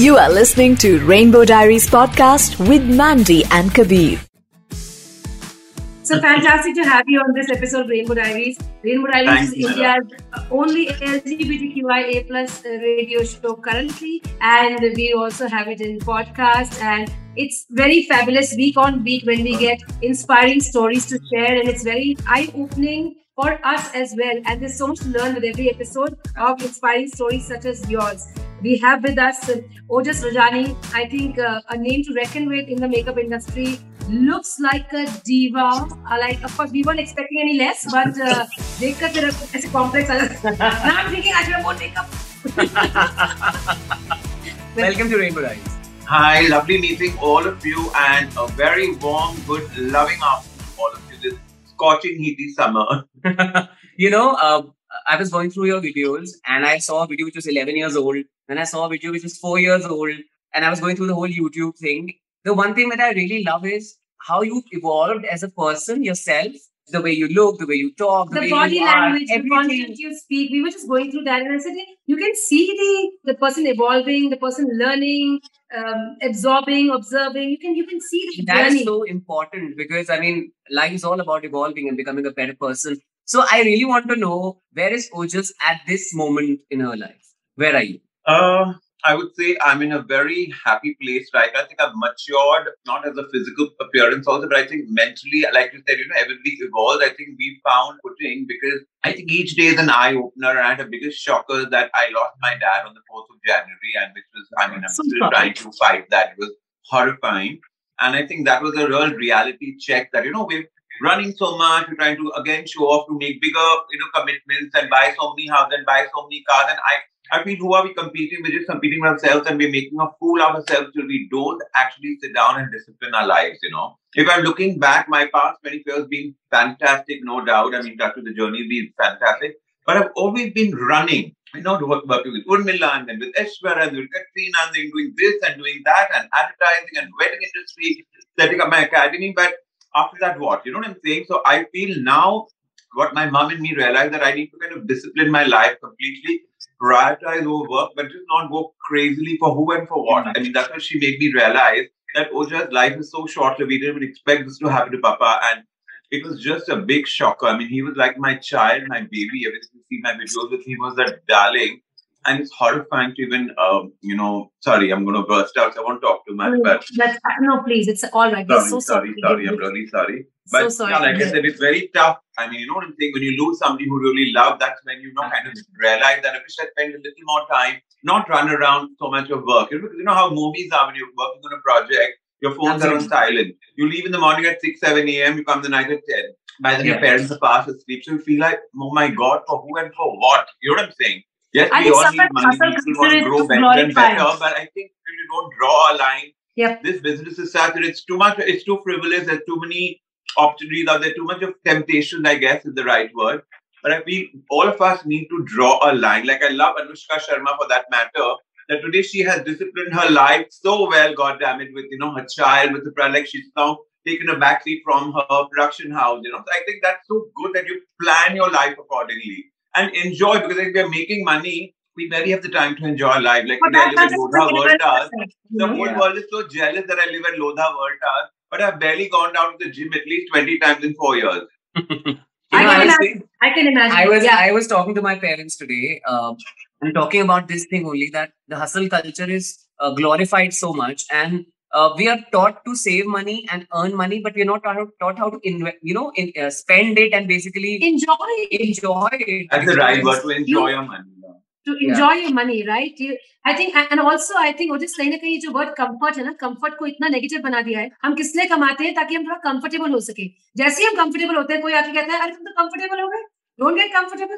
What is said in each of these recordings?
You are listening to Rainbow Diaries podcast with Mandy and Kabir. So fantastic to have you on this episode of Rainbow Diaries. Rainbow Diaries Thank is you, India's only LGBTQIA plus uh, radio show currently, and we also have it in podcast. And it's very fabulous week on week when we get inspiring stories to share, and it's very eye-opening for us as well. And there's so much to learn with every episode of inspiring stories such as yours. We have with us uh, Ojas Rajani, I think uh, a name to reckon with in the makeup industry. Looks like a diva. Uh, like, of course, we weren't expecting any less, but uh, देखकर फिर ऐसे complex. now I'm thinking I should have worn makeup. Welcome to Rainbow Diaries. Hi, lovely meeting all of you, and a very warm, good, loving afternoon to all of you this heaty summer. you know, uh, I was going through your videos and I saw a video which was 11 years old. Then I saw a video which was four years old. And I was going through the whole YouTube thing. The one thing that I really love is how you've evolved as a person yourself, the way you look, the way you talk, the, the way body you language, are, the content you speak. We were just going through that, and I said, you can see the the person evolving, the person learning, um, absorbing, observing. You can you can see the That journey. is so important because I mean, life is all about evolving and becoming a better person. So I really want to know where is Ojas at this moment in her life? Where are you? Uh, I would say I'm in a very happy place right I think I've matured, not as a physical appearance also, but I think mentally, like you said, you know, everybody evolves. I think we found footing because I think each day is an eye opener. And I had a biggest shocker that I lost my dad on the 4th of January, and which was, I mean, I'm So still trying to fight that. It was horrifying. And I think that was a real reality check that, you know, we're running so much, we're trying to again show off to make bigger, you know, commitments and buy so many houses and buy so many cars. And I I mean, who are we competing? We're just competing with ourselves and we're making a fool of ourselves till we don't actually sit down and discipline our lives, you know. If I'm looking back, my past 20 years been fantastic, no doubt. I mean, with the journey been fantastic. But I've always been running. You know, work, working with Urmila and then with Aishwarya and with Katrina and then doing this and doing that and advertising and wedding industry, setting up my academy. But after that, what? You know what I'm saying? So I feel now what my mom and me realized that I need to kind of discipline my life completely, prioritize over work, but just not go crazily for who and for what. I mean, that's what she made me realize that oh, Ojas life is so short-lived. We didn't even expect this to happen to Papa, and it was just a big shocker. I mean, he was like my child, my baby. Every time you see my videos with him, he was a darling. And it's horrifying to even, um, you know, sorry, I'm going to burst out. I won't talk too much, No, but that's, no, please, it's all right. Sorry, so sorry, sorry. sorry. I'm really sorry. So But sorry. yeah, like I said, it's very tough. I mean, you know what I'm saying? When you lose somebody who really love, that's when you know kind of realize that I wish I spent a little more time, not run around so much of work. You know, you know how movies are when you're working on a project, your phones are on silent. You leave in the morning at 6, 7 a.m., you come the night at 10. By then your parents are fast asleep. So you feel like, oh my God, for who and for what? You know what I'm saying? Yes, I we think all need money. People want to grow better and better. But I think if you don't draw a line, Yep. this business is such that it's too much, it's too frivolous, there's too many opportunities out there, too much of temptation, I guess is the right word. But I feel all of us need to draw a line. Like I love Anushka Sharma for that matter. That today she has disciplined her life so well, God damn it, with you know her child, with the pro- like she's now taken a backseat from her production house. You know, so I think that's so good that you plan your life accordingly and enjoy because if we're making money, we barely have the time to enjoy life. Like But today, I live in that's Lodha the World Towers. The whole Yeah. world is so jealous that I live at Lodha World Towers, but I've barely gone down to the gym at least 20 times in four years. I know, can I was imagine. I can imagine. I was yeah. I was talking to my parents today um, and talking about this thing only that the hustle culture is uh, glorified so much and uh, we are taught to save money and earn money but we're not taught, taught how to invest you know in, uh, spend it and basically enjoy enjoy it That's the right word to enjoy You- your money. yeah. to enjoy your money, right? You, I think, and also I think, जिस कहीं ना कहीं जो word comfort है ना comfort को इतना negative बना दिया है हम किस लिए कमाते हैं ताकि हम थोड़ा कंफर्टेबल हो सके जैसे ही हम कंफर्टेबल होते हैं कोई आके कहता है अरे तुम तो कंफर्टेबल हो गए don't get comfortable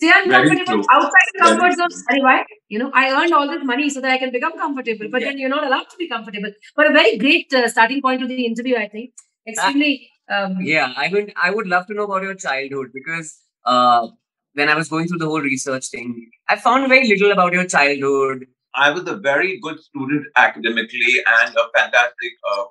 stay uncomfortable outside the comfort zone true. Are why? You know i earned all this money so that i can become comfortable but then you're not allowed to be comfortable. But a very great uh, starting point to the interview i think. Extremely um, yeah i would i would love to know about your childhood because uh, when i was going through the whole research thing i found very little about your childhood. I was a very good student academically and a fantastic uh,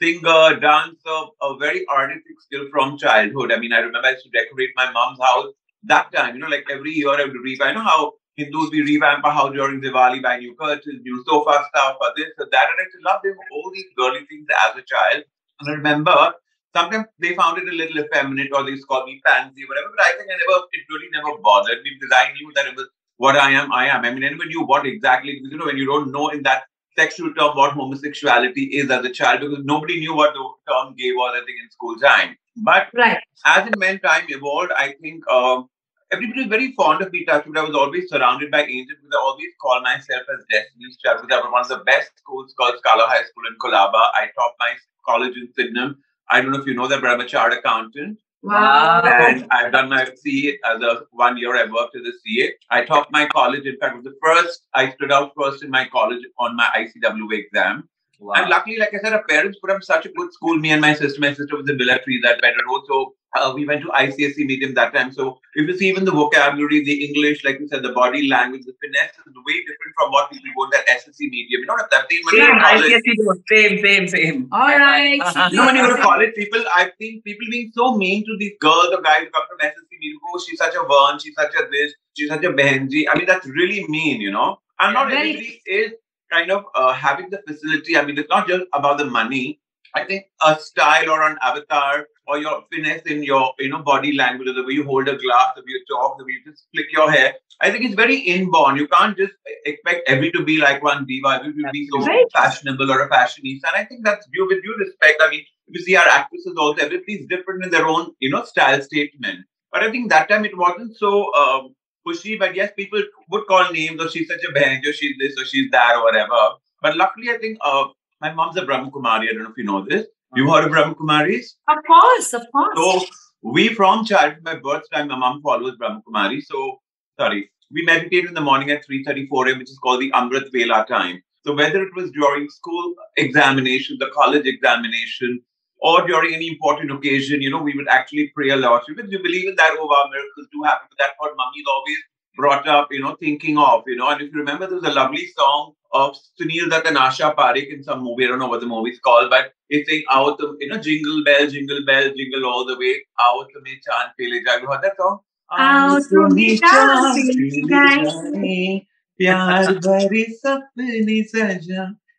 singer, dancer, a very artistic skill from childhood. I mean, I remember I used to decorate my mom's house that time, you know, like every year I would read. I know how Hindus, we revamp our house during Diwali, buy new curtains, new sofa stuff, or this or that. And I used love doing all these girly things as a child. And I remember sometimes they found it a little effeminate or they used to call me fancy, whatever. But I think I never, it really never bothered me because I knew that it was what I am, I am. I mean, anyone knew what exactly, because you know, when you don't know in that sexual term what homosexuality is as a child, because nobody knew what the term gay was, I think, in school time. But right. as in when time evolved, I think um, everybody was very fond of me. Touchwood. I was always surrounded by angels because I always call myself as Destiny's Child because I was one of the best schools called Scala High School in Colaba. I taught my college in Sydenham. I don't know if you know that, but I'm a chartered accountant. Wow. And I've done my CA as a one year I worked as a CA. I taught my college, in fact, was the first, I stood out first in my college on my ICW exam. Wow. And luckily, like I said, our parents put up such a good school. Me and my sister, my sister was in military that better road. So uh, we went to ICSE medium that time. So if you see even the vocabulary, the English, like you said, the body language, the finesse is way different from what people go in that SSC medium. You know, that thing when Same, you're in college. ICSE too. Same, same, same. All right. You know, when you go to college, people, I've seen people being so mean to these girls or guys who come from SSC medium. Oh, she's such a Vern, she's such a this, she's such a Benji. I mean, that's really mean, you know. I'm not Very- everybody is kind of uh, having the facility. I mean, it's not just about the money. I think a style or an avatar or your finesse in your you know body language, the way you hold a glass, the way you talk, the way you just flick your hair. I think it's very inborn. You can't just expect every to be like one diva, every to be so Right. fashionable or a fashionista. And I think that's due with due respect. I mean, if you see our actresses also, everybody's different in their own you know style statement. But I think that time it wasn't so um, pushy. But yes, people would call names, or she's such a band, or she's this, or she's that, or whatever. But luckily, I think uh, my mom's a Brahma Kumari. I don't know if you know this. You heard of Brahma Kumaris? Of course, of course. So we from childhood, my birth time, my mom follows Brahma Kumari. So sorry, we meditate in the morning at 3:34 a.m., which is called the Amrit Vela time. So whether it was during school examination, the college examination, or during any important occasion, you know, we would actually pray a lot because we believe in that, oh, wow, miracles do happen. But that's what mummy always brought up, you know, thinking of, you know. And if you remember, there was a lovely song of Sunil Dutt and Asha Parekh in some movie. I don't know what the movie's called, but it's saying out you know, jingle bell, jingle bell, jingle all the way out to me chant pele jai. You heard that song? Out to me chant pele jai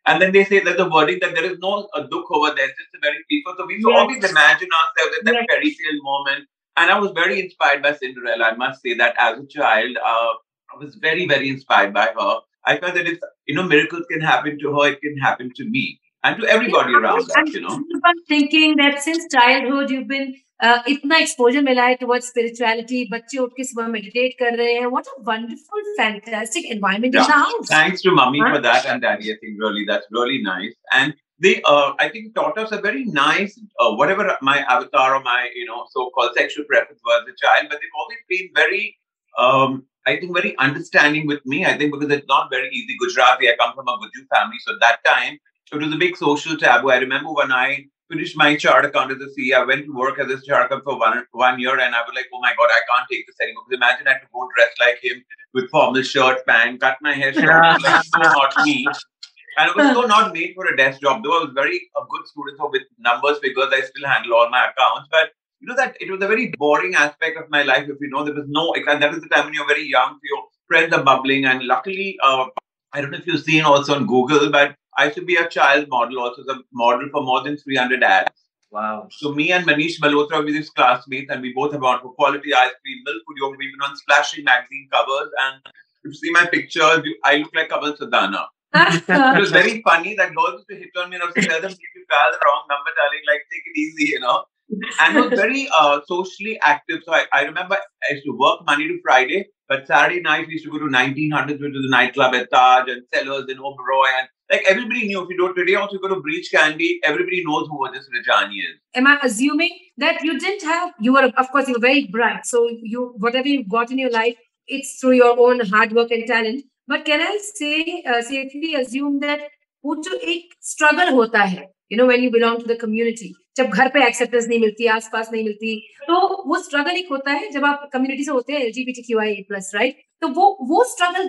and then they say that the wording that there is no uh, dukh over there, it's just a very peaceful. So we Yes. always imagine ourselves in that Yes. fairy tale moment. And I was very inspired by Cinderella. I must say that as a child, uh, I was very, very inspired by her. I felt that it's, you know, miracles can happen to her, it can happen to me and to everybody around us, you know. I'm thinking that since childhood you've been इतना exposure मिला है towards spirituality बच्चे उठ के सुबह meditate कर रहे हैं what a wonderful fantastic environment in Yeah. the house Thanks to mummy Huh? for that and daddy. I think really that's really nice. And they, uh, I think, taught us a very nice, uh, whatever my avatar or my, you know, so-called sexual preference was as a child. But they've always been very, um, I think, very understanding with me. I think because it's not very easy. Gujarati. I come from a Guju family, so that time it was a big social taboo. I remember when I finished my chart account as a CA, I went to work as a chart account for one one year, and I was like, oh my god, I can't take this anymore. Because imagine I had to go dressed like him with formal shirt, pant, cut my hair short, like so not me. And it was so not made for a desk job. Though I was very a good student, so with numbers, figures, I still handle all my accounts. But you know that it was a very boring aspect of my life. If you know, there was no. And that was the time when you're very young, so your friends are bubbling. And luckily, uh, I don't know if you've seen also on Google, but I used to be a child model, also the model for more than 300 ads. Wow. So me and Manish Malhotra were his classmates, and we both have gone for quality ice cream, milk food yogurt. We've been on splashing magazine covers, and if you see my pictures, I look like Kamal Sadanah. It was very funny that girls used to hit on me and I used to tell them, if you dial the wrong number, darling, like take it easy, you know. And was very uh, socially active. So I, I remember I used to work Monday to Friday, but Saturday night we used to go to 1900s, which is the nightclub at Taj and Sellers in Oberoi. And like everybody knew, if you do it today also you go to Breach Candy, everybody knows who this Rajani is. am I assuming that you didn't have you were of course you were very bright so you whatever you got in your life it's through your own hard work and talent but can I say uh, safely assume that वो जो एक struggle होता है you know when you belong to the community जब घर पे acceptance नहीं मिलती आसपास नहीं मिलती तो वो struggle एक होता है जब आप community से होते हैं LGBTQIA plus right तो वो वो struggle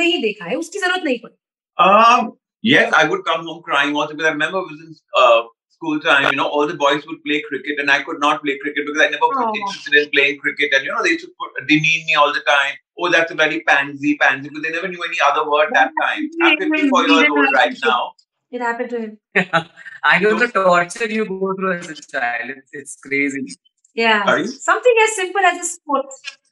नहीं देखा है उसकी ज़रूरत नहीं पड़ी Um, yes, I would come home crying also because I remember it was in uh, school time, you know, all the boys would play cricket and I could not play cricket because I never was Aw. interested in playing cricket. And, you know, they used to put, demean me all the time. oh, that's a very pansy, pansy, because they never knew any other word that time. I'm 54 years old right now. It happened to him. I know the torture you go through as a child. It's, it's crazy. Yeah. Sorry? Something as simple as a sport.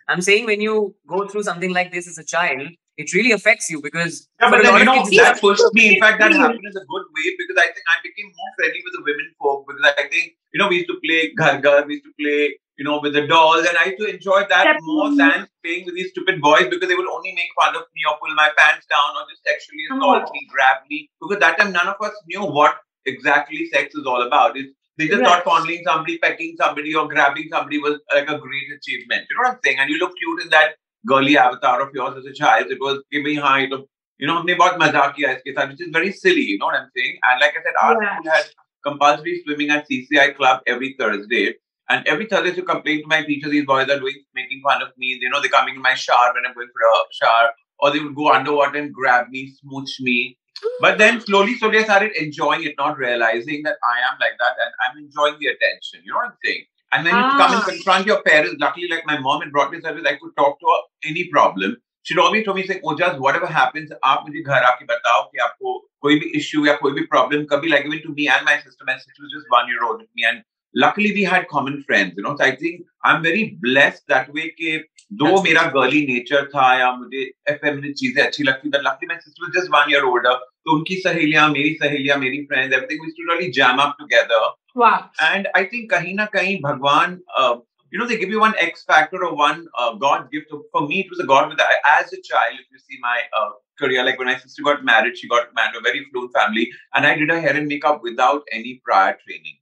I'm saying when you go through something like this as a child, it really affects you because Yeah, but then, you know, kids, that pushed me. In fact, that happened in a good way because I think I became more friendly with the women folk because I think, you know, we used to play Ghar Ghar, we used to play, you know, with the dolls, and I used to enjoy that more than playing with these stupid boys because they would only make fun of me or pull my pants down or just sexually oh. assault Oh. me, grab me. Because that time, none of us knew what exactly sex is all about. It's, they just Right. thought fondling somebody, pecking somebody, or grabbing somebody was like a great achievement. You know what I'm saying? And you look cute in that girly avatar of yours as a child. It was give me high. To, you know, हमने बहुत मजाक किया इसके साथ, which is very silly. You know what I'm saying? And like I said, our Yeah. school had compulsory swimming at CCI club every Thursday. And every Thursday to complain to my teacher, these boys are doing making fun of me. You know, they're coming in my shower when I'm going for a shower, or they would go underwater and grab me, smooch me. But then slowly, slowly, I started enjoying it, not realizing that I am like that and I'm enjoying the attention. You know what I'm saying? And then you come and Ah. confront your parents. Luckily, like my mom had brought me service, I could talk to her any problem. She'd always told me, say, oh, just whatever happens, आप मुझे घर आके बताओ कि आपको कोई भी issue या कोई भी problem कभी like even to me and my sister, my sister was just one year old with me and luckily we had common friends, you know. So I think I'm very blessed that way कि दो That's मेरा girly nature था या मुझे effeminate चीजें अच्छी लगती but luckily my sister was just one year older तो उनकी सहेलियां मेरी सहेलियां मेरी friends everything we used to really jam up together Wow. and I think kahin na kahin Bhagwan, uh, you know, they give you one X factor or one uh, God gift. For me, it was a God with as a child. If you see my uh, career, like when my sister got married, she got married to a very fluent family, and I did her hair and makeup without any prior training.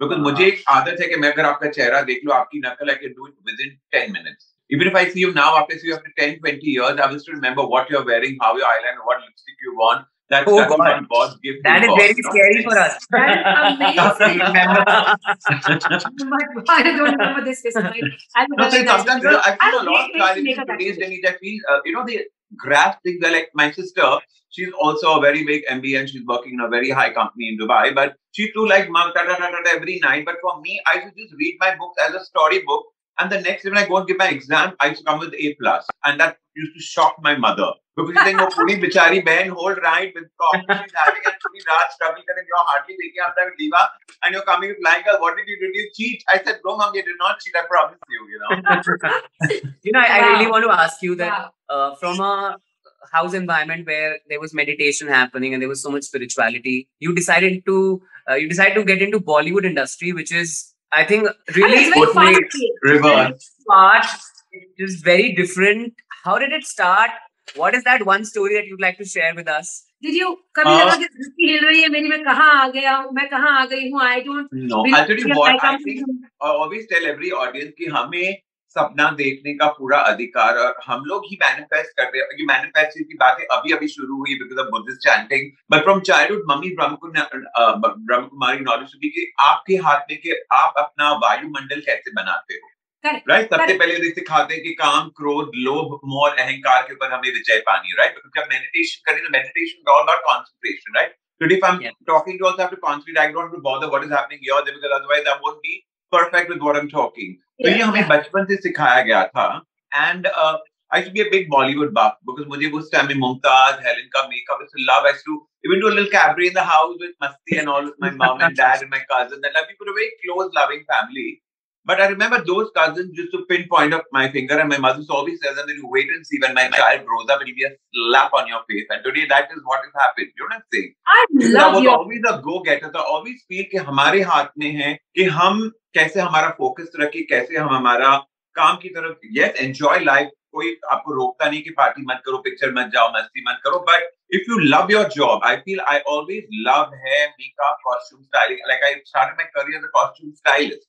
Because Wow. मुझे एक आदत है कि मैं अगर आपका चेहरा देख लो आपकी नकल I can do it within 10 minutes. Even if I see you now, after see you after 10, 20 years, I will still remember what you're wearing, how your eyeliner, what lipstick you want. That's, Oh, that's God. what God's gift that is for, very scary for us. That But I don't remember this. this I, I No, so sometimes you know, I've seen a lot of I in today's day. I feel, uh, you know, they grasp things. They're like my sister. She's also a very big MBA and she's working in a very high company in Dubai. But she too like mom every night. But for me, I to just read my books as a storybook. And the next day when I go and give my exam, I used to come with A plus, and that used to shock my mother because she's saying, "Oh, puri bichari behan, hold right with coffee she's having and puri raat struggle kare, you're hardly waking up with Liva, and you're coming with flying girl. What did you do? Did you cheat?" I said, "No, mom, you did not cheat. I promise you." You know. you know, I, I really want to ask you that Wow. uh, from a house environment where there was meditation happening and there was so much spirituality, you decided to uh, you decided to get into Bollywood industry, which is I think really it's very portrays fast-paced. Reverse. part is very different. How did it start? What is that one story that you'd like to share with us? Did you कभी Uh, लगा कि धरती हिल रही है मेरी मैं कहाँ आ गया हूँ मैं कहाँ आ गई हूँ I don't No, I'll tell you what. I think I always tell every audience कि हमें सपना देखने का पूरा अधिकार और हम लोग ही मैनिफेस्ट करते हैं ये मैनिफेस्टिंग की बातें अभी अभी शुरू हुई because of Buddhist chanting but from childhood mummy Brahma Brahma Kumari knowledge भी कि आपके हाथ में कि आप अपना वायुमंडल कैसे बनाते हो. राइट सबसे पहले ये सिखाते हैं कि काम क्रोध लोभ मोह अहंकार के ऊपर हमें विजय पानी राइट जब मेडिटेशन करें तो meditation all about concentration right Today, if I'm Yeah. talking to also have to concentrate. I don't have to bother what is happening here because otherwise I won't be perfect with what I'm talking. तो ये हमें बचपन से सिखाया गया था and I should be a big Bollywood buff because मुझे उस टाइम में मुमताज हेलन का makeup is love I used to even do a little cabaret in the house with Masti and all with my mom and dad and my cousin and like, we were a very close loving family But I remember those cousins used to pinpoint up my finger and my mother always says that you wait and see when my child grows up it'll be a slap on your face and today that is what has happened you know what I'm saying I I love was your always a go getter तो always feel कि हमारे हाथ में है कि हम कैसे हमारा फोकस रखें कैसे हम हमारा काम की तरफ़ यस एंजॉय लाइफ कोई आपको रोकता नहीं कि पार्टी मत करो पिक्चर मत जाओ मस्ती मत करो but if you love your job I feel I always love है makeup costume styling like I started my career as a costume stylist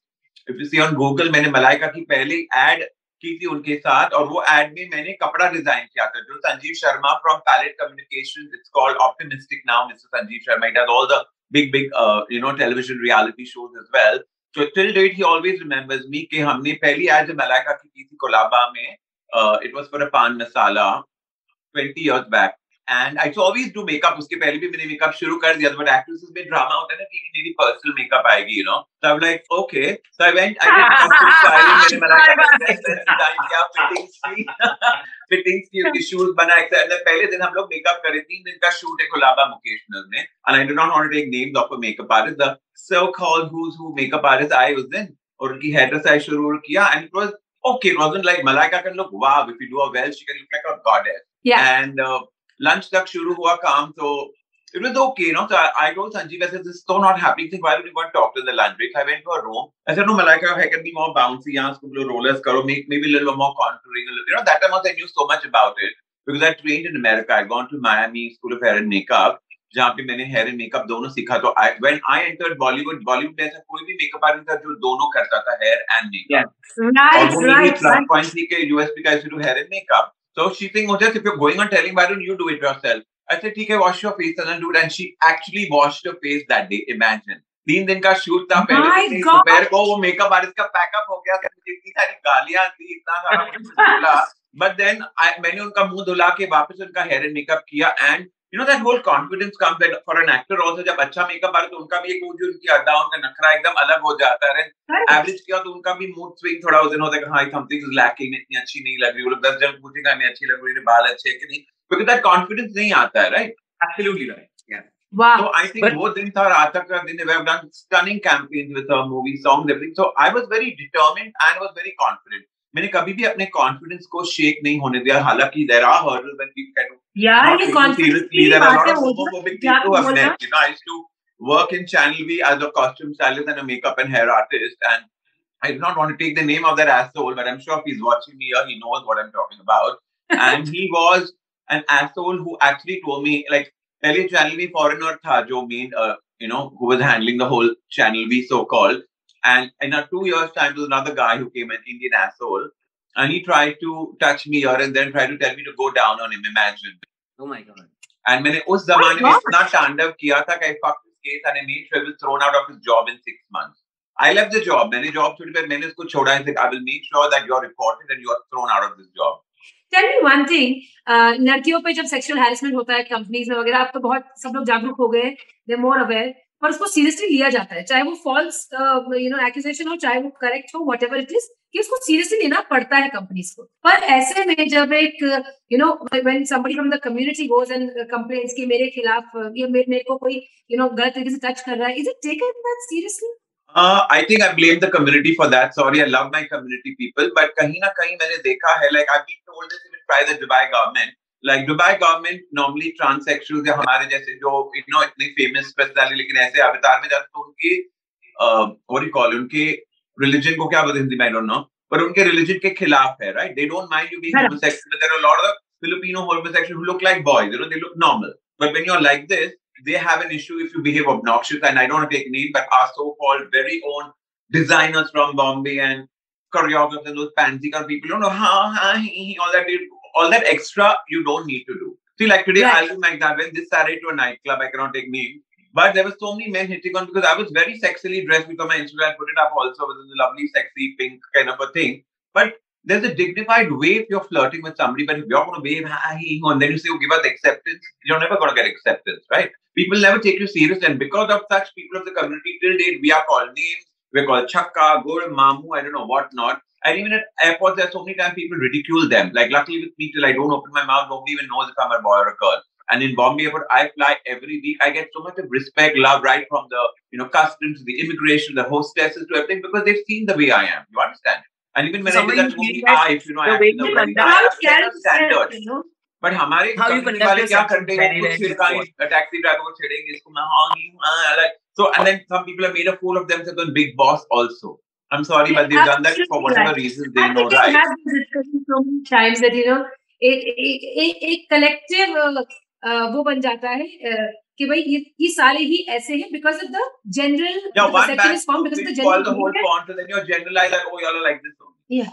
you on Google मैंने मलाइका की पहले एड की थी उनके साथ और वो एड में मैंने कपड़ा डिज़ाइन किया था। जो Sanjeev Sharma from palette communication it's called optimistic now mister Sanjeev Sharma it all the big uh, you know television reality shows as well. So till date he always remembers me कि हमने पहली add जब मलाइका की की थी कोलाबा में it was for a pan masala 20 years back and I always do makeup उसके पहले भी मैंने मेकअप शुरू कर दिया था बट एक्ट्रेसेस में ड्रामा होता है ना कि मेरी पर्सनल मेकअप आएगी you know so i'm like okay so i went i did costume styling मैंने मलाइका डिज़ाइन किया फिटिंग्स की फिटिंग्स की उसकी शूज़ बना एक्सेप्ट पहले दिन हम लोग मेकअप करे तीन दिन का शूट है कोलाबा मुकेश में and i do not want to take names of a makeup artist the so called who's who makeup artist i was in और उनकी हेयर ड्रेस शुरू किया and it was okay it wasn't like Malaika can look wow if you do a well she can look like a goddess Yeah. and uh, lunch तक शुरू हुआ काम तो it was okay, you know. So I, I told Sanjeev, I said, this is so not happening. I said, why don't you go and talk to the lunch break? So I went to a room. I said, no, Malaika, I can be more bouncy. Yeah, little rollers, karo, make maybe a little more contouring. A little, you know, that time also I knew so much about it because I trained in America. I'd gone to Miami School of Hair and Makeup. जहाँ पे मैंने hair and makeup दोनों सीखा तो I when I entered Bollywood Bollywood में ऐसा कोई भी मेकअप आर्टिस्ट था जो दोनों करता था हेयर एंड मेकअप मेरी right, right. पॉइंट थी कि यूएसपी का two hair and makeup So she thinks, oh, just if you're going on telling, why don't you do it yourself? I said, ठीक है, wash your face and then do it. And she actually washed her face that day. Imagine. तीन दिन का shoot था पहले दोपहर को वो मेकअप आर्टिस्ट का पैकअप हो गया तो इतनी सारी गालियाँ थी इतना सारा बट देन मैंने उनका मुँह धुला के वापस उनका हेयर एंड मेकअप किया and you know that whole confidence comes for an actor also जब अच्छा मेकअप आ रहा तो उनका भी एक वो जो उनकी अदा उनका नखरा एकदम अलग हो जाता है एवरेज किया तो उनका भी मूड स्विंग थोड़ा उस दिन होता है हाँ समथिंग इज़ लैकिंग इतनी अच्छी नहीं लग रही वो लोग दस जन पूछेगा मैं अच्छी लग रही है बाल अच्छे हैं कि नहीं क्योंकि दैट कॉन्फिडेंस नहीं आता है right Absolutely right. Yeah. Wow. So I think But- वो दिन था आज तक का दिन we have done stunning campaigns with our movie songs everything so I was very determined and was very confident मैंने कभी भी अपने कॉन्फिडेंस को शेक नहीं होने दिया हालाँकि there are hurdles when people kind of यार not ये taken कॉन्फिडेंस seriously. की There are a बात lot है of वो homophobic क्या people who have बोला? met. You know, I used to work in Channel V as a costume stylist and a makeup and hair artist, and I do not want to take the name of that asshole, but I'm sure if he's watching me here, he knows what I'm talking about. and he was an asshole who actually told me, like, पहले Channel V foreigner था जो main, uh, you know, who was handling the whole Channel V so-called. And in a two years time, there was another guy who came, an Indian asshole, and he tried to touch me here and then tried to tell me to go down on him. Imagine. Oh my god. And मैंने उस जमाने में. इतना तांडव किया था कि I fucked this case and I made sure he was thrown out of his job in six months. I left the job. मैंने job छोड़ी पर मैंने उसको छोड़ा I said I will make sure that you're reported and you're thrown out of this job. Tell me one thing लड़कियों पे जब sexual harassment होता है कंपनीज़ में वगैरह अब तो बहुत सब लोग जागरूक हो गए दे मोर अवेयर पर उसको सीरियसली लिया जाता है चाहे वो फॉल्स यू नो एक्यूजेशन हो चाहे वो करेक्ट हो वट एवर इट इज़ कि उसको सीरियसली लेना पड़ता है कंपनीज़ को पर ऐसे में जब एक you know when somebody from the community goes and complains कि मेरे खिलाफ uh, ये मेरे मेरे को कोई यू नो गलत तरीके से टच कर रहा है is it taken that seriously Uh, I think I blame the community for that. Sorry, I love my community people, but कहीं ना कहीं मैंने देखा है like I've been told this even by the Dubai government. Like Dubai government normally transsexuals या हमारे जैसे जो you know इतने famous personality लेकिन ऐसे अवतार में जाते तो उनके uh, what do you call it, उनके religion को क्या बोलते हैं हिंदी में I don't know पर उनके religion के खिलाफ है right they don't mind you being Correct. homosexual but there are a lot of Filipino homosexuals who look like boys you know they look normal but when you're like this they have an issue if you behave obnoxious and I don't want to take name but our so-called very own designers from Bombay and choreographers and those pansy kind of people, you know, ha, ha, he, he, all that, all that extra you don't need to do. See, like today, Right. I'll do my example. This Saturday to a nightclub, I cannot take name. But there were so many men hitting on because I was very sexily dressed because my Instagram put it up also with a lovely, sexy pink kind of a thing. But there's a dignified way if you're flirting with somebody, but if you're going to wave, and then you say, oh, give us acceptance, you're never going to get acceptance, right? People never take you serious. And because of such people of the community, till date, we are called names. We're called Chakka, Gur, Mamu, I don't know what not. And even at airports, there are so many times people ridicule them. Like, luckily with me, till I don't open my mouth, nobody even knows if I'm a boy or a girl. And in Bombay Airport, I fly every week. I get so much of respect, love, right from the you know customs, the immigration, the hostesses, to everything because they've seen the way I am. You understand? And even when Somebody I did that movie, I, ah, if you know, the I way act in you the conduct I How have set can a standard. you know but हमारे वाले क्या करते हैं? Taxi driver को छेड़ेंगे इसको मैं हाँ so and then some people made a fool of Bigg Boss also I'm sorry, but they've done that for whatever right. reasons they know, right? I've had this discussion so many times that you know, एक collective वो बन जाता है कि भाई ये ये सारे ही ऐसे हैं because of the general generalise like oh you are like this या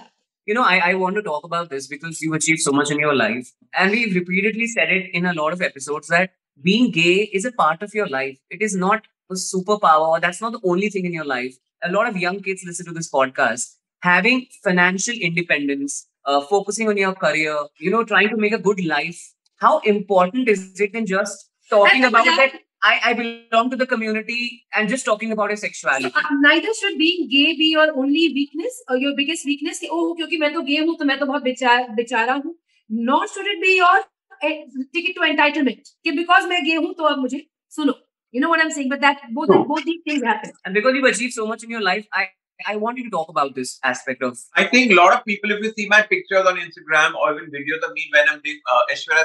the we call the general whole belief point, so then you're generalized like, y'all are like this only. yeah You know, I, I want to talk about this because you've achieved so much in your life. And we've repeatedly said it in a lot of episodes that being gay is a part of your life. It is not a superpower. That's not the only thing in your life. A lot of young kids listen to this podcast. Having financial independence, uh, focusing on your career, you know, trying to make a good life how important is it in just talking about that I, I belong to the community and just talking about a sexuality. So, uh, neither should being gay be your only weakness or your biggest weakness. Oh, because I'm gay I'm Nor should it be your eh, ticket to entitlement. कि because मैं gay so तो अब मुझे You know what I'm saying? But that both no. both these things happen. And because you've achieved so much in your life, I I want you to talk about this aspect of. I think a lot of people, if you see my pictures on Instagram or even videos of me when I'm doing uh,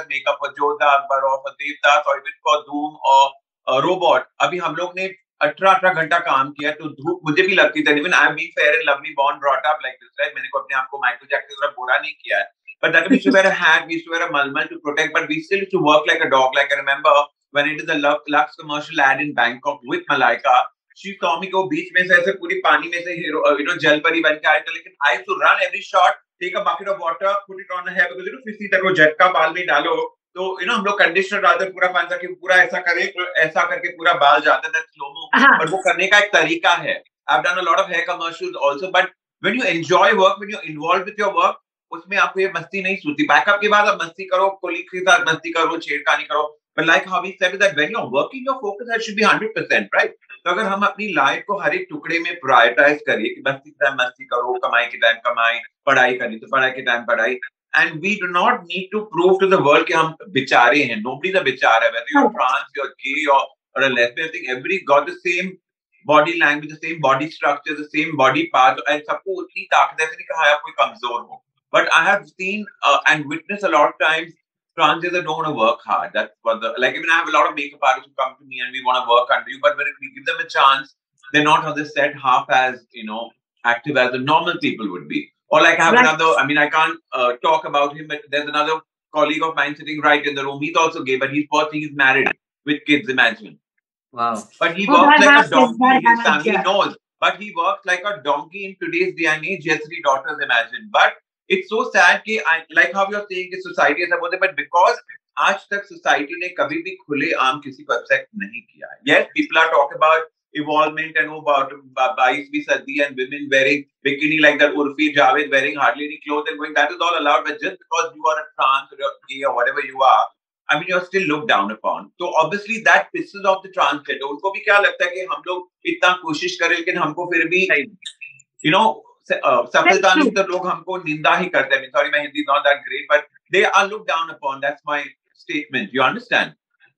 makeup for Jodha Akbar or for Devdas or even for Dhoom or uh, Robot, अभी हम लोग ने 18 18 घंटा काम किया तो धूप मुझे भी लगती थी even I am being fair and lovely born brought up like this right मैंने को अपने आप को माइकल जैक्सन की तरह बुरा नहीं किया है but that we used to wear a hat we used to wear a malmal to protect but we still used to work like a dog like I remember when it is a Lux, Lux commercial ad in Bangkok with Malaika she saw me go बीच में से ऐसे पूरी पानी में से hero you know जल परी बन के आए थे लेकिन I used to run every shot take a bucket of water put it on the hair because you know किसी तरह वो झटका बाल में डालो तो यू नो हम लोग कंडीशनर डालते पूरा पान सके पूरा ऐसा करे तो ऐसा करके पूरा बाल जाता था स्लोमो बट वो करने का एक तरीका है। I done a lot of hair commercial also but when you enjoy work when you involve with your work उसमें आपको ये मस्ती नहीं सूती। बैकअप के बाद आप मस्ती करो कोलीग के साथ मस्ती करो छेड़खानी करो। But like how we said that when you are working your focus has should be 100% right तो अगर हम अपनी लाइफ को हर एक टुकड़े में प्रायोरिटाइज करिए कि मस्ती के टाइम मस्ती करो कमाई के टाइम कमाई पढ़ाई करनी तो पढ़ाई के टाइम पढ़ाई। And we do not need to prove to the world कि हम बेचारे हैं नोबडी द बेचारा whether you're trans you're gay or or a lesbian I think every got the same body language the same body structure the same body parts and सबको उतनी ताकत है ऐसे नहीं कहा है आप कोई कमजोर हो but I have seen uh, and witnessed a lot of times transgender don't want to work hard. That's what the like. Even I have a lot of makeup artists who come to me and we want to work under you, but when we give them a chance, they're not on the set half as you know active as the normal people would be. Or like I have Right. another. I mean, I can't uh, talk about him, but there's another colleague of mine sitting right in the room. He's also gay, but he's poor thing. He's married with kids. Imagine. wow. But he Oh, works that like a happens, donkey. that His happens, family yeah. knows. But he works like a donkey in today's day and age. He has three daughters, imagine. But it's so sad कि I- like how you're saying कि society ऐसा बोलते but because आज तक society ने कभी भी खुले आम किसी को accept नहीं किया है. Yes, people are talking about evolvement and about बाईसवीं सदी and women wearing bikini like that Urfi Javed wearing hardly any clothes and going that is all allowed but just because you are a trans or you're gay or whatever you are I mean, you're still looked down upon. So obviously that pisses off the transgender. उनको भी क्या लगता है कि हम लोग इतना कोशिश करें लेकिन हमको फिर भी Right. you know स- uh, सफलता That's नहीं तो लोग हमको निंदा ही करते हैं sorry my Hindi is not that great but they are looked down upon that's my statement you understand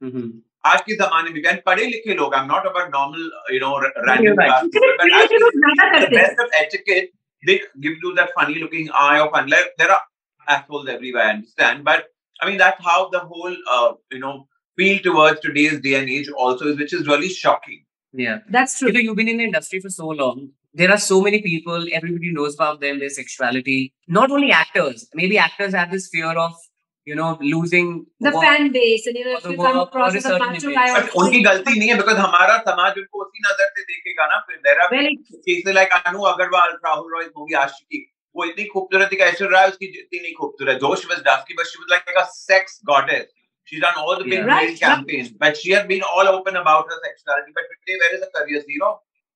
Mhm. आज के जमाने में and पढ़े लिखे लोग I'm not about normal you know r- You're random right. class people, but पढ़े लिखे लोग actually ज्यादा the करते हैं best of etiquette they give you that funny looking eye of fun like, there are assholes everywhere I understand but I mean that's how the whole uh, you know feel towards today's day and age also is which is really shocking Yeah. that's You true know, you've been in the industry for so long. There are so many people, everybody knows about them, their sexuality. Not only actors, maybe actors have this fear of, you know, losing the work. fan base and you know if you come across as a certain macho image. guy or but उनकी गलती नहीं है because हमारा समाज उनको उसी नज़र से देखेगा ना फिर there are very cases like Anu Agarwal Rahul Roy's movie Ashiki वो इतनी खूबसूरत थी कि ऐश्वर्या राय उसकी इतनी नहीं खूबसूरत जो she was dusky but she was like a sex goddess She's done all the big Yeah. Right, campaigns, but she has been all open about her sexuality. But today, where is the career zero?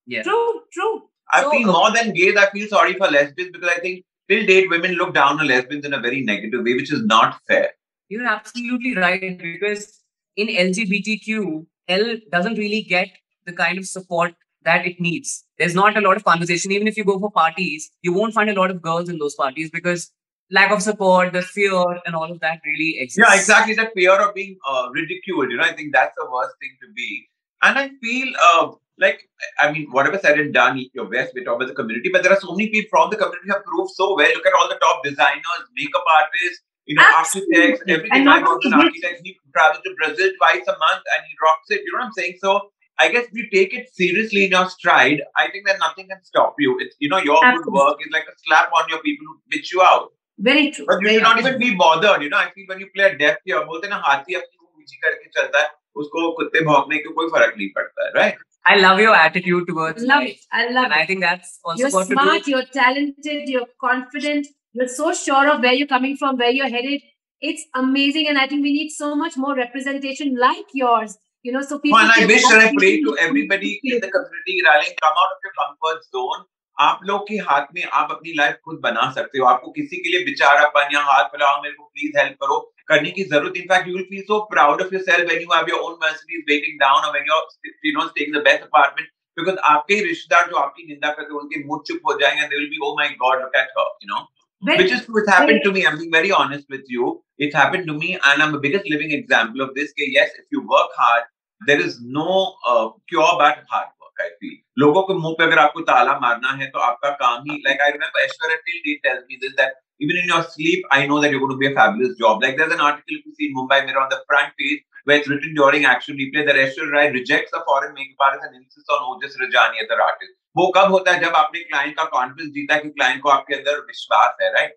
Yeah. true true I So, feel uh, more than gays, I feel sorry for lesbians because I think till date women look down on lesbians in a very negative way, which is not fair. You're absolutely right because in LGBTQ, L doesn't really get the kind of support that it needs. There's not a lot of conversation. Even if you go for parties, you won't find a lot of girls in those parties because lack of support, the fear, and all of that really exists. Yeah, exactly. That fear of being uh, ridiculed, you know, I think that's the worst thing to be. And I feel uh, like, I mean, whatever said and done, your best, we talk about the community, but there are so many people from the community who have proved so well. Look at all the top designers, makeup artists, you know, Absolutely. architects, everything. And I not work an only architect. He travels to Brazil twice a month and he rocks it. You know what I'm saying? So I guess if you take it seriously in your stride, I think that nothing can stop you. It's, you know, your good Absolutely. work is like a slap on your people who bitch you out. very true But you very should not true. even be bothered. You know, I feel when you play a deaf ear, बोलते हैं ना हाथी अपनी मुंह ऊंची करके चलता है, उसको कुत्ते भौंकने की कोई फर्क नहीं पड़ता है, right? I love your attitude towards love life. it i love And it I think that's also you're got to smart, do you're talented, you're confident, you're so sure of where you're coming from, where you're headed. It's amazing, and I think we need so much more representation like yours. You know, so people. Oh, and I wish and I pray to everybody in the community, darling, come out of your comfort zone. आप लोग के हाथ में आप अपनी life खुद बना सकते हो आपको किसी के लिए बेचारापन या हाथ फैलाओ मेरे को प्लीज़ हेल्प करो करने की ज़रूरत in fact you will feel so proud of yourself when you have your own Mercedes waiting down और when you are you know staying the best apartment because आपके ही रिश्तेदार जो आपकी निंदा करते हैं उनके मुँह चुप हो जाएँगे they will be oh my God look at her you know which is what happened to me. I'm being very honest with you. It happened to me, and I'm the biggest living example of this. Yes, if you work hard, there is no uh, cure but hard. Factory लोगों के मुँह पे अगर आपको ताला मारना है तो आपका काम ही like I remember Aishwarya till the tells me this that even in your sleep I know that you gonna be a fabulous job like there is an article you see Mumbai Mirror on the front page where it's written during action replay that Ashwin Rai rejects a foreign makeup artist and insists on Ojas Rajani as the artist. वो कब होता है जब आपने client का confidence जीता कि client को आपके अंदर विश्वास है right?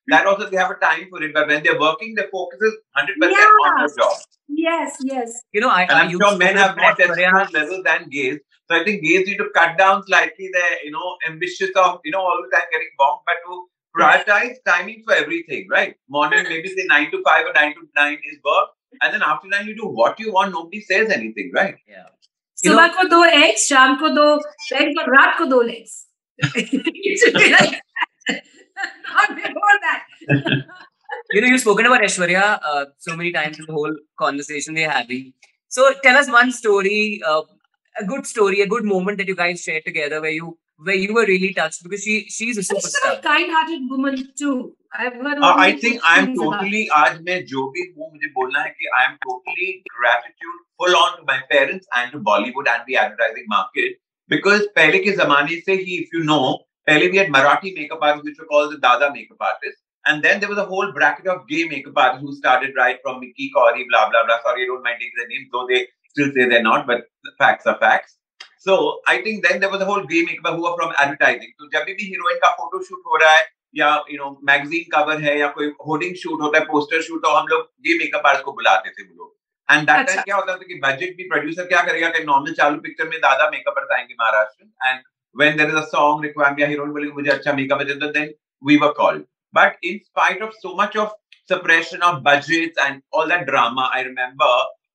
that also they have a time for it, but when they're working, their focus is 100% Yeah. on their job. Yes, yes. You know, I, And I I'm used sure to men work have more at Korea. testosterone levels than gays. So I think gays need to cut down slightly their, you know, ambitious of, you know, all the time getting bonked, but to prioritize timing for everything, right? Morning, maybe say 9 to 5 or 9 to 9 is work. And then after 9, you do what you want. Nobody says anything, right? Yeah. You सुबह know- को दो eggs, शाम को दो eggs और रात को दो legs. not before that. you know, you've spoken about Aishwarya uh, so many times in the whole conversation we're having. So tell us one story, uh, a good story, a good moment that you guys shared together where you where you were really touched because she she's a superstar. She's a kind-hearted woman too. I. Uh, I think I'm totally. आज मैं जो भी हूँ मुझे बोलना है कि I'm totally gratitude full on to my parents and to Bollywood and the advertising market because पहले के जमाने से ही if you know पहले we had Marathi makeup artists which were called the Dada makeup artists and then there was a whole bracket of gay makeup artists who started right from Mickey Corey blah blah blah sorry I don't mind taking their names though they still say they're not but the facts are facts so I think then there was a whole gay makeup who were from advertising तो जब भी heroine का photo shoot हो रहा है या you know magazine cover है या कोई होर्डिंग शूट होता है पोस्टर शूट तो हम लोग ये मेकअप आर्टिस्ट को बुलाते थे वो लोग एंड दैट अच्छा। टाइम क्या होता था कि बजट भी प्रोड्यूसर क्या करेगा कि नॉर्मल चालू पिक्चर में दादा मेकअप आर्टिस्ट आएँगे Maharashtra and when there is a song requirement, then we were called. But in spite of so much of suppression of budgets and all that drama, I remember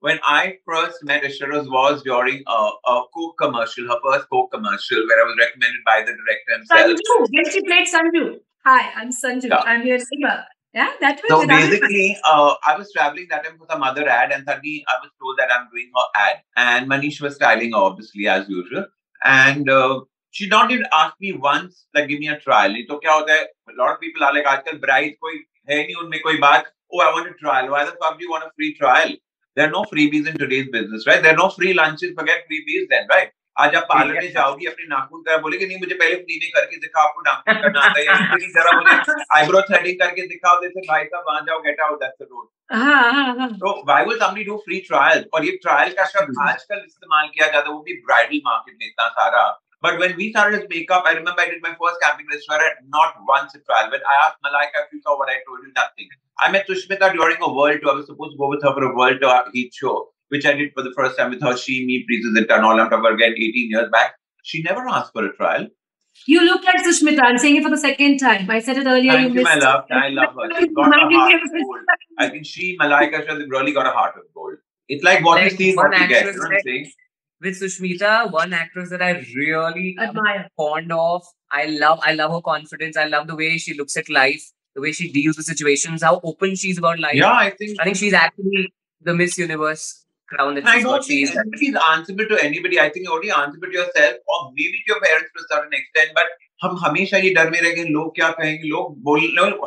when I first met Aishwarya's was during a, a Coke commercial, her first Coke commercial, where I was recommended by the director himself. Sanju, when she played Sanju. Hi, I'm Sanju. Yeah. I'm your singer. Yeah, that was. So basically, uh, I was traveling that time for some other ad, and suddenly I was told that I'm doing her ad, and Manish was styling obviously as usual, and. Uh, she not even asked me once, like, give me a trial. नहीं तो क्या होता है? A lot of people are like, आजकल brides कोई है नहीं उनमें कोई बात. Oh, I want a trial. Why the fuck do you want a free trial? There are no freebies in today's business, right? There are no free lunches. Forget freebies then, right? आज आप parlour में जाओगी अपने नाखून करा बोलेगे नहीं मुझे पहले फ्री में करके दिखाओ आपको नाखून करना आता है इतनी जरा मुझे आईब्रो थ्रेडिंग करके दिखाओ जैसे भाई साहब वहाँ जाओ get out that's the road हाँ, हाँ, हाँ. तो why would somebody do free trial और ये ट्रायल का शब्द आजकल इस्तेमाल किया जाता है वो भी ब्राइडल मार्केट में इतना सारा But when we started as makeup, I remember I did my first camping restaurant, not once a trial. But I asked Malaika if you saw what I told you, nothing. I met Sushmita during a world tour. I was supposed to go with her for a world tour heat show, which I did for the first time with her. She, me, Preeta and all. I'm talking again 18 years back. She never asked for a trial. You look like Sushmita. I'm saying it for the second time. I said it earlier. Thank you, my love. it. I love her. She's got a heart of of gold. I think she, Malaika, she has really got a heart of gold. It's like what you see what you get. You know what I'm saying? With Sushmita, one actress that I really am Admire. fond of. I love I love her confidence. I love the way she looks at life, the way she deals with situations, how open she's about life. Yeah, I think. I think she's actually the Miss Universe crown that And I she's don't got. She think is. anybody is answerable to anybody. I think you're only answerable to yourself or maybe to your parents to a certain extent. But हम हमेशा ये डर में रहेंगे लोग क्या कहेंगे लोग बोल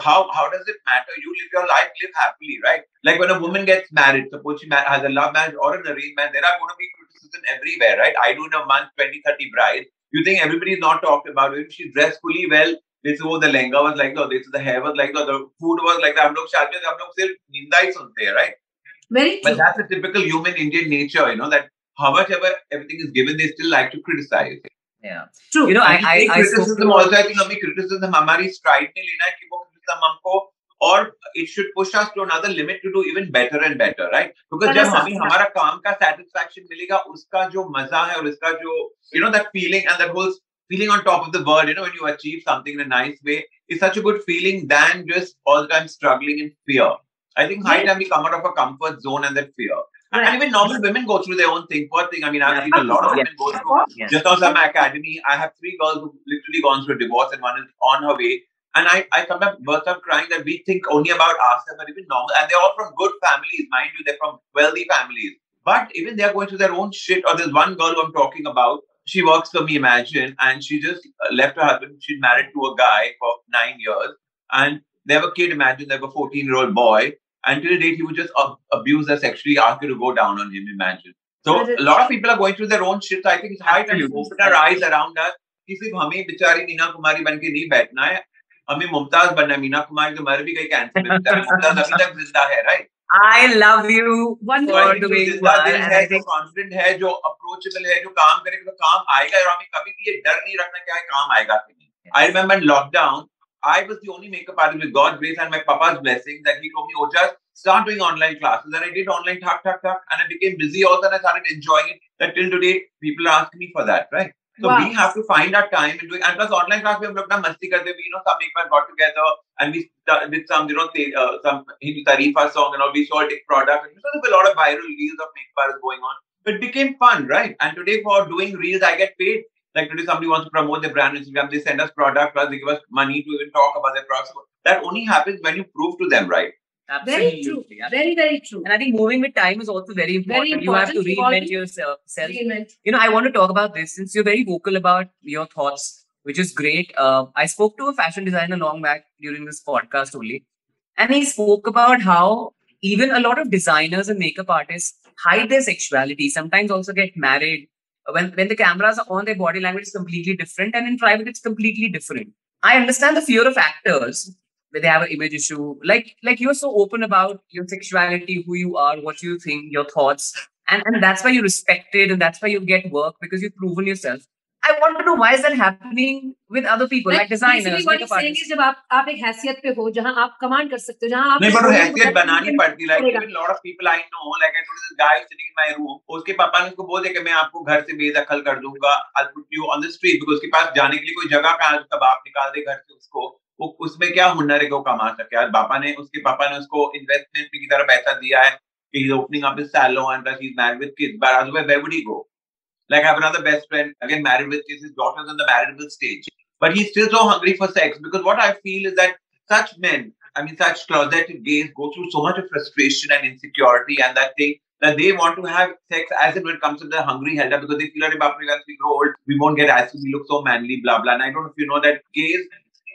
how how does it matter you live your life live happily right like when a woman gets married suppose she ma- has a love marriage or an arranged marriage there are going to be criticism everywhere right I do in a month 20 30 brides you think everybody is not talked about it she's dressed fully well this oh the lehenga was like that this the hair was like that the food was like that हम लोग शादी में हम लोग सिर्फ निंदा ही सुनते हैं right Very true. but that's a typical human Indian nature, you know, that how much ever everything is given, they still like to criticize. Yeah. True. You know, I And I, take I spoke criticism to also, I think हमें criticism हमारी stride में लेना है कि वो criticism हमको और it should push us to another limit to do even better and better, right? Because Correct, जब हमें sir. हमारा काम का satisfaction मिलेगा, उसका जो मजा है और उसका जो you know that feeling and that whole feeling on top of the world, you know, when you achieve something in a nice way, is such a good feeling than just all the time struggling in fear. I think high Yes. time we come out of a comfort zone and that fear. And, Right. and even normal women go through their own thing. Poor thing. I mean, I've seen a lot of Yes. women go Of through course. Yes. just now, at my academy, I have three girls who literally gone through a divorce, and one is on her way. And I, I sometimes burst out crying that we think only about ourselves, but even normal. And they're all from good families, mind you, they're from wealthy families. But even they're going through their own shit. Or there's one girl who I'm talking about. She works for me, imagine, and she just uh, left her husband. She's married to a guy for nine years, and they have a kid. Imagine they have a 14 year old boy. Until date, he would just ab- abuse her sexually, ask her to go down on him. Imagine. So That is- a lot of people are going through their own shit. So I think it's high time to Absolutely. open our eyes around us. कि सिर्फ हमें बेचारी मीना कुमारी बन के नहीं बैठना है हमें मुमताज़ बनना है मीना कुमारी तो मर भी गई कैंसर में मुमताज़ अभी तक ज़िंदा है राइट And है जो think कॉन्फिडेंट है जो अप्रोचेबल है जो काम करेगा तो काम आएगा और हमें कभी भी ये डर नहीं रखना क्या है काम आएगा कि नहीं I remember in lockdown, I was the only makeup artist with God's grace and my papa's blessing that he told me, oh, just start doing online classes. And I did online, tuck, tuck, tuck. And I became busy also and I started enjoying it. That till today, people are asking me for that, right? So Wow. we have to find our time and doing, and plus online class, we have at masti karte, we, you know, some makers got together and we did some, you know, te- uh, some Hindu Tarifa song and all, we sold it product. And so there's a lot of viral reels of makeup going on. But it became fun, right? And today for doing reels, I get paid. Like today, somebody wants to promote their brand on Instagram, they send us product, plus they give us money to even talk about their products. That only happens when you prove to them, right? Very true. absolutely. Very, very true. And I think moving with time is also very important. Very You have to reinvent yourself. self. Reinvent. You know, I want to talk about this since you're very vocal about your thoughts, which is great. Uh, I spoke to a fashion designer long back during this podcast only, and he spoke about how even a lot of designers and makeup artists hide their sexuality. Sometimes also get married. When when the cameras are on, their body language is completely different, and in private it's completely different. I understand the fear of actors when they have an image issue. Like like you're so open about your sexuality, who you are, what you think, your thoughts, and and that's why you're respected, and that's why you get work because you've proven yourself. I want to know why is that happening with other people, like, designers, basically what makeup he's saying artists. is जब आप आप एक हैसियत पे हो जहाँ आप command कर सकते हो जहाँ आप नहीं पर वो बोलोगे हैसियत तो बनानी पड़ती like करेगा। even lot of people I know like I told this guy sitting in my room उसके पापा ने उसको बोल दिया कि मैं आपको घर से बेदखल कर दूंगा I'll put you on the street because उसके पास जाने के लिए कोई जगह कहाँ है उसका बाप निकाल दे घर से उसको वो उसमें क्या हुनर है वो कमा सके यार पापा ने उसके पापा ने उसको इन्वेस्टमेंट की तरह पैसा दिया है कि he's opening up his salon and plus he's married with kids but otherwise where would he go like I have another best friend again married with kids his daughter's in the marriageable stage but he's still so hungry for sex because what I feel is that such men I mean, such closeted gays go through so much of frustration and insecurity and that thing that they want to have sex as if when it comes to the hungry helter because they feel "Baap re, once we grow old, we won't get acid, we look so manly, blah blah. And I don't know if you know that gays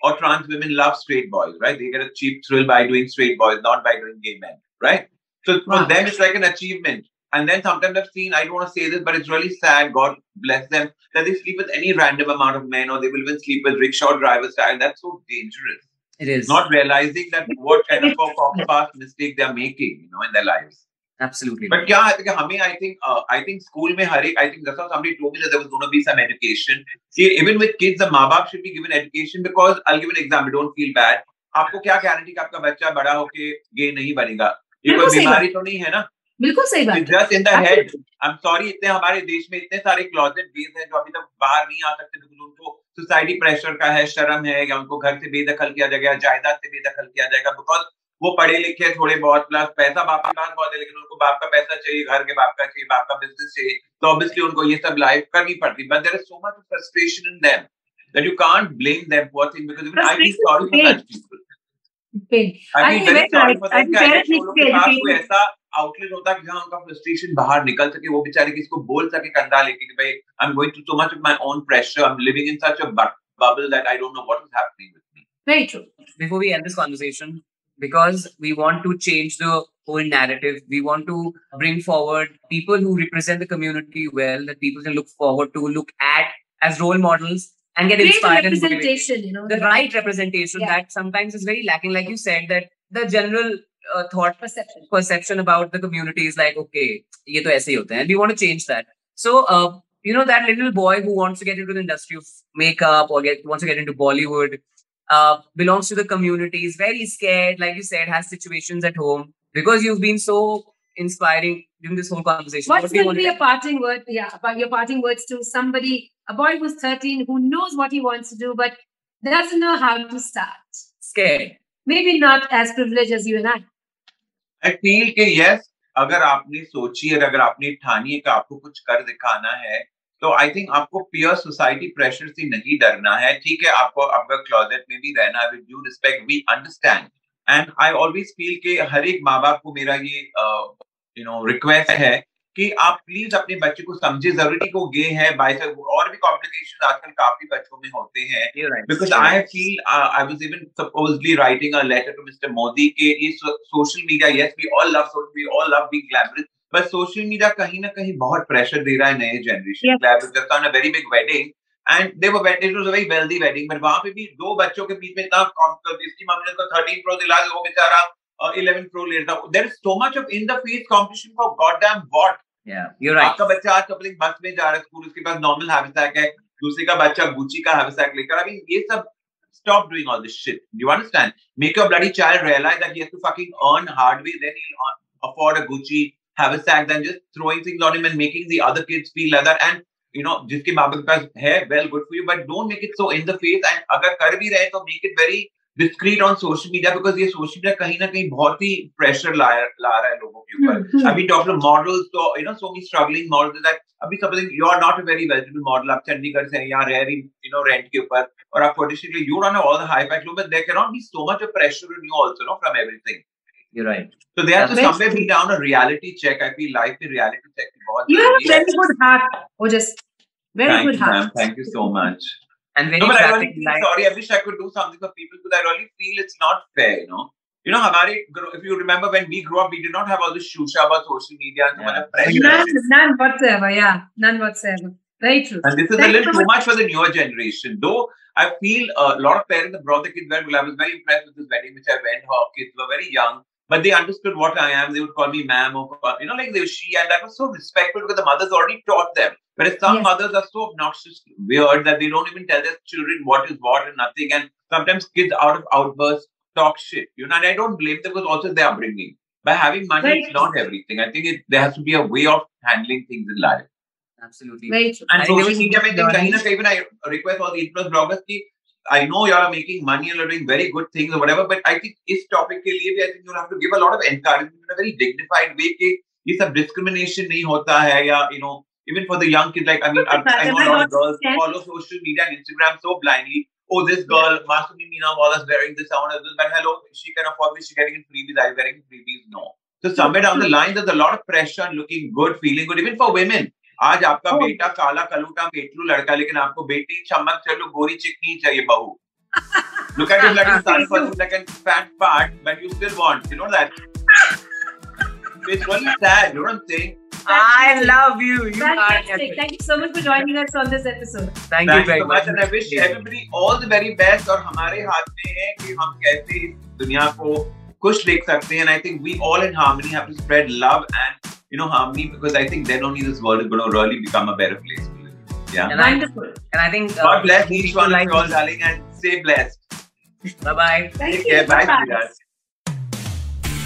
or trans women love straight boys, right? They get a cheap thrill by doing straight boys, not by doing gay men, right? So for Wow. them, it's like an achievement. And then sometimes I've seen, I don't want to say this, but it's really sad, God bless them, that they sleep with any random amount of men or they will even sleep with rickshaw drivers. style. That's so dangerous It is not realizing that what kind of a past mistake they're making, you know, in their lives. Absolutely. But yeah, I think हमें I think uh, I think school में हर एक I think that's how somebody told me that there was going to be some education. See, even with kids, the माँ बाप should be given education because I'll give an example. Don't feel bad. आपको क्या guarantee कि आपका बच्चा बड़ा होके गे नहीं बनेगा ये कोई बीमारी तो नहीं है ना बिल्कुल सही बात It's just in the head. I'm sorry, इतने हमारे देश में इतने सारे क्लोजेट गेज हैं जो अभी तक बाहर नहीं आ सकते बिकॉज़ उनको सोसाइटी प्रेशर का है शर्म है या उनको घर से बेदखल किया जाएगा जायदाद से बेदखल किया जाएगा बिकॉज़ वो पढ़े लिखे थोड़े बहुत प्लस पैसा बाप के पास बहुत है लेकिन उनको बाप का पैसा चाहिए घर के बाप का चाहिए बाप का बिज़नेस चाहिए तो ऑब्वियसली उनको ये सब लाइफ करनी पड़ती but there is so much frustration in them that you can't blame them for thing because even I feel sorry for such people I feel very sorry for such guys ऐसा outlet होता कि हाँ उनका frustration बाहर निकल सके वो बेचारे किसको बोल सके कंधा लेके कि भाई I am going to so much of my own pressure I am living in such a bubble that I don't know what is happening with me very true before we end this conversation because we want to change the whole narrative, we want to bring forward people who represent the community well, that people can look forward to, look at as role models and get Create a inspired and representation, you know. The right representation Yeah. that sometimes is very lacking. Like you said, that the general uh, thought perception. perception about the community is like, okay, ye to aise hai. And we want to change that. So, uh, you know, that little boy who wants to get into the industry of makeup or get wants to get into Bollywood, uh, belongs to the community, is very scared, like you said, has situations at home because you've been so inspiring during this whole conversation. What's What do you going to want be a parting word? Yeah, about your parting words to somebody, a boy who's 13 who knows what he wants to do, but doesn't know how to start. Scared. Maybe not as privileged as you and I. I feel कि yes अगर आपने सोची है अगर आपने ठानी है कि आपको कुछ कर दिखाना है तो आई थिंक आपको पियर सोसाइटी प्रेशर से नहीं डरना है ठीक है आपको आपका क्लोजेट में भी रहना है with due respect we understand and I always feel कि हर एक माँ बाप को मेरा ये यू नो रिक्वेस्ट है कि आप प्लीज़ अपने बच्चे को समझे ज़रूरी को गे है और भी कॉम्प्लिकेशन आजकल काफ़ी बच्चों में होते हैं right. feel uh, I was even supposedly writing a letter to Mr. Modi कि ये social media yes we all love social we all love being glamorous but social media कहीं ना कहीं बहुत प्रेशर दे रहा है नए generation very big wedding very पे भी दो बच्चों के बीच में इतना इलेवन प्रो ले रहा है दूसरे का बच्चा गुची का हैवसैक लेकर। अभी ये सब stop doing all this shit you understand make your bloody child realise that he has to fucking earn hard way haversack than just throwing things on him and making the other kids feel like that and you know जिसके बाप के पास है well good for you but don't make it so in the face and अगर कर भी रहे तो make it very discreet on social media because ये social media कहीं ना कहीं बहुत ही pressure ला ला रहा है लोगों के ऊपर Hmm. अभी talk to models so you know so many struggling models that अभी supposing you are not a very well to do model आप चंडीगढ़ से हैं यहाँ रह रही you know rent के ऊपर और आप potentially you don't have all the high fi clothes but there cannot be so much of pressure on you also no from everything you're right. So they have that to somewhere sense. be down a reality check. I feel life is reality check. You have a very good heart, or just very thank good you, heart. Ma'am. Thank you so much. And very no, but I really feel sorry. I wish I could do something for people because I really feel it's not fair. You know, you know, Hamari, if you remember when we grew up, we did not have all this shusha about social media and so yeah. pressure. None, none whatsoever. Yeah, none whatsoever. Very true. And this is Thank a little too much for the newer generation. Though I feel a lot of parents have brought the kids well. I was very impressed with this wedding which I went. Her kids were very young but they understood what I am. They would call me ma'am or you know, like they were she, and that was so respectful because the mothers already taught them. Whereas some Yes. mothers are so obnoxious, weird that they don't even tell their children what is what and nothing. And sometimes kids out of outbursts talk shit. You know, and I don't blame them because also their upbringing. By having money, Very it's not everything. I think it, there has to be a way of handling things in life. Absolutely. Very true. And I think there social media, I think, kahin na kahin, I request all the influence bloggers ki, I know you all are making money and you're doing very good things or whatever, but I think this topic ke liye bhi I think you have to give a lot of encouragement in a very dignified way कि ये सब discrimination nahi hota hai ya you know even for the young kids like I mean I, I know a lot of girls follow social media and Instagram so blindly. Oh, this girl, Masoom Minawala's wearing this, someone else, but hello, she can afford me, she's getting freebies, are you getting freebies? No. So somewhere down the line, there's a lot of pressure on looking good, feeling good, even for women. आज आपका Oh. बेटा काला कलूटा पेटलू लड़का लेकिन आपको बेटी चमक चलो गोरी चिकनी चाहिए बहू Look at him like a son for like a fat part, but you still want, you know that. It's really sad, you know what I'm saying? I love you. You are Fantastic. epic. Thank you so much for joining us on this episode. Thank Thank you very so much, much. and I wish everybody all the very best. और हमारे हाथ में है कि हम कैसे इस दुनिया को खुश देख सकते हैं. And I think we all in harmony have to spread love and you know harmony because I think then only this world is going to really become a better place. to live. Yeah. And I, Wonderful. and I think uh, God bless each one of like you all, darling, and stay blessed. Bye bye. Thank Take you. care. Bye, Bye-bye.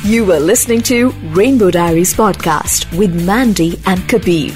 You were listening to Rainbow Diaries podcast with Mandy and Kabir.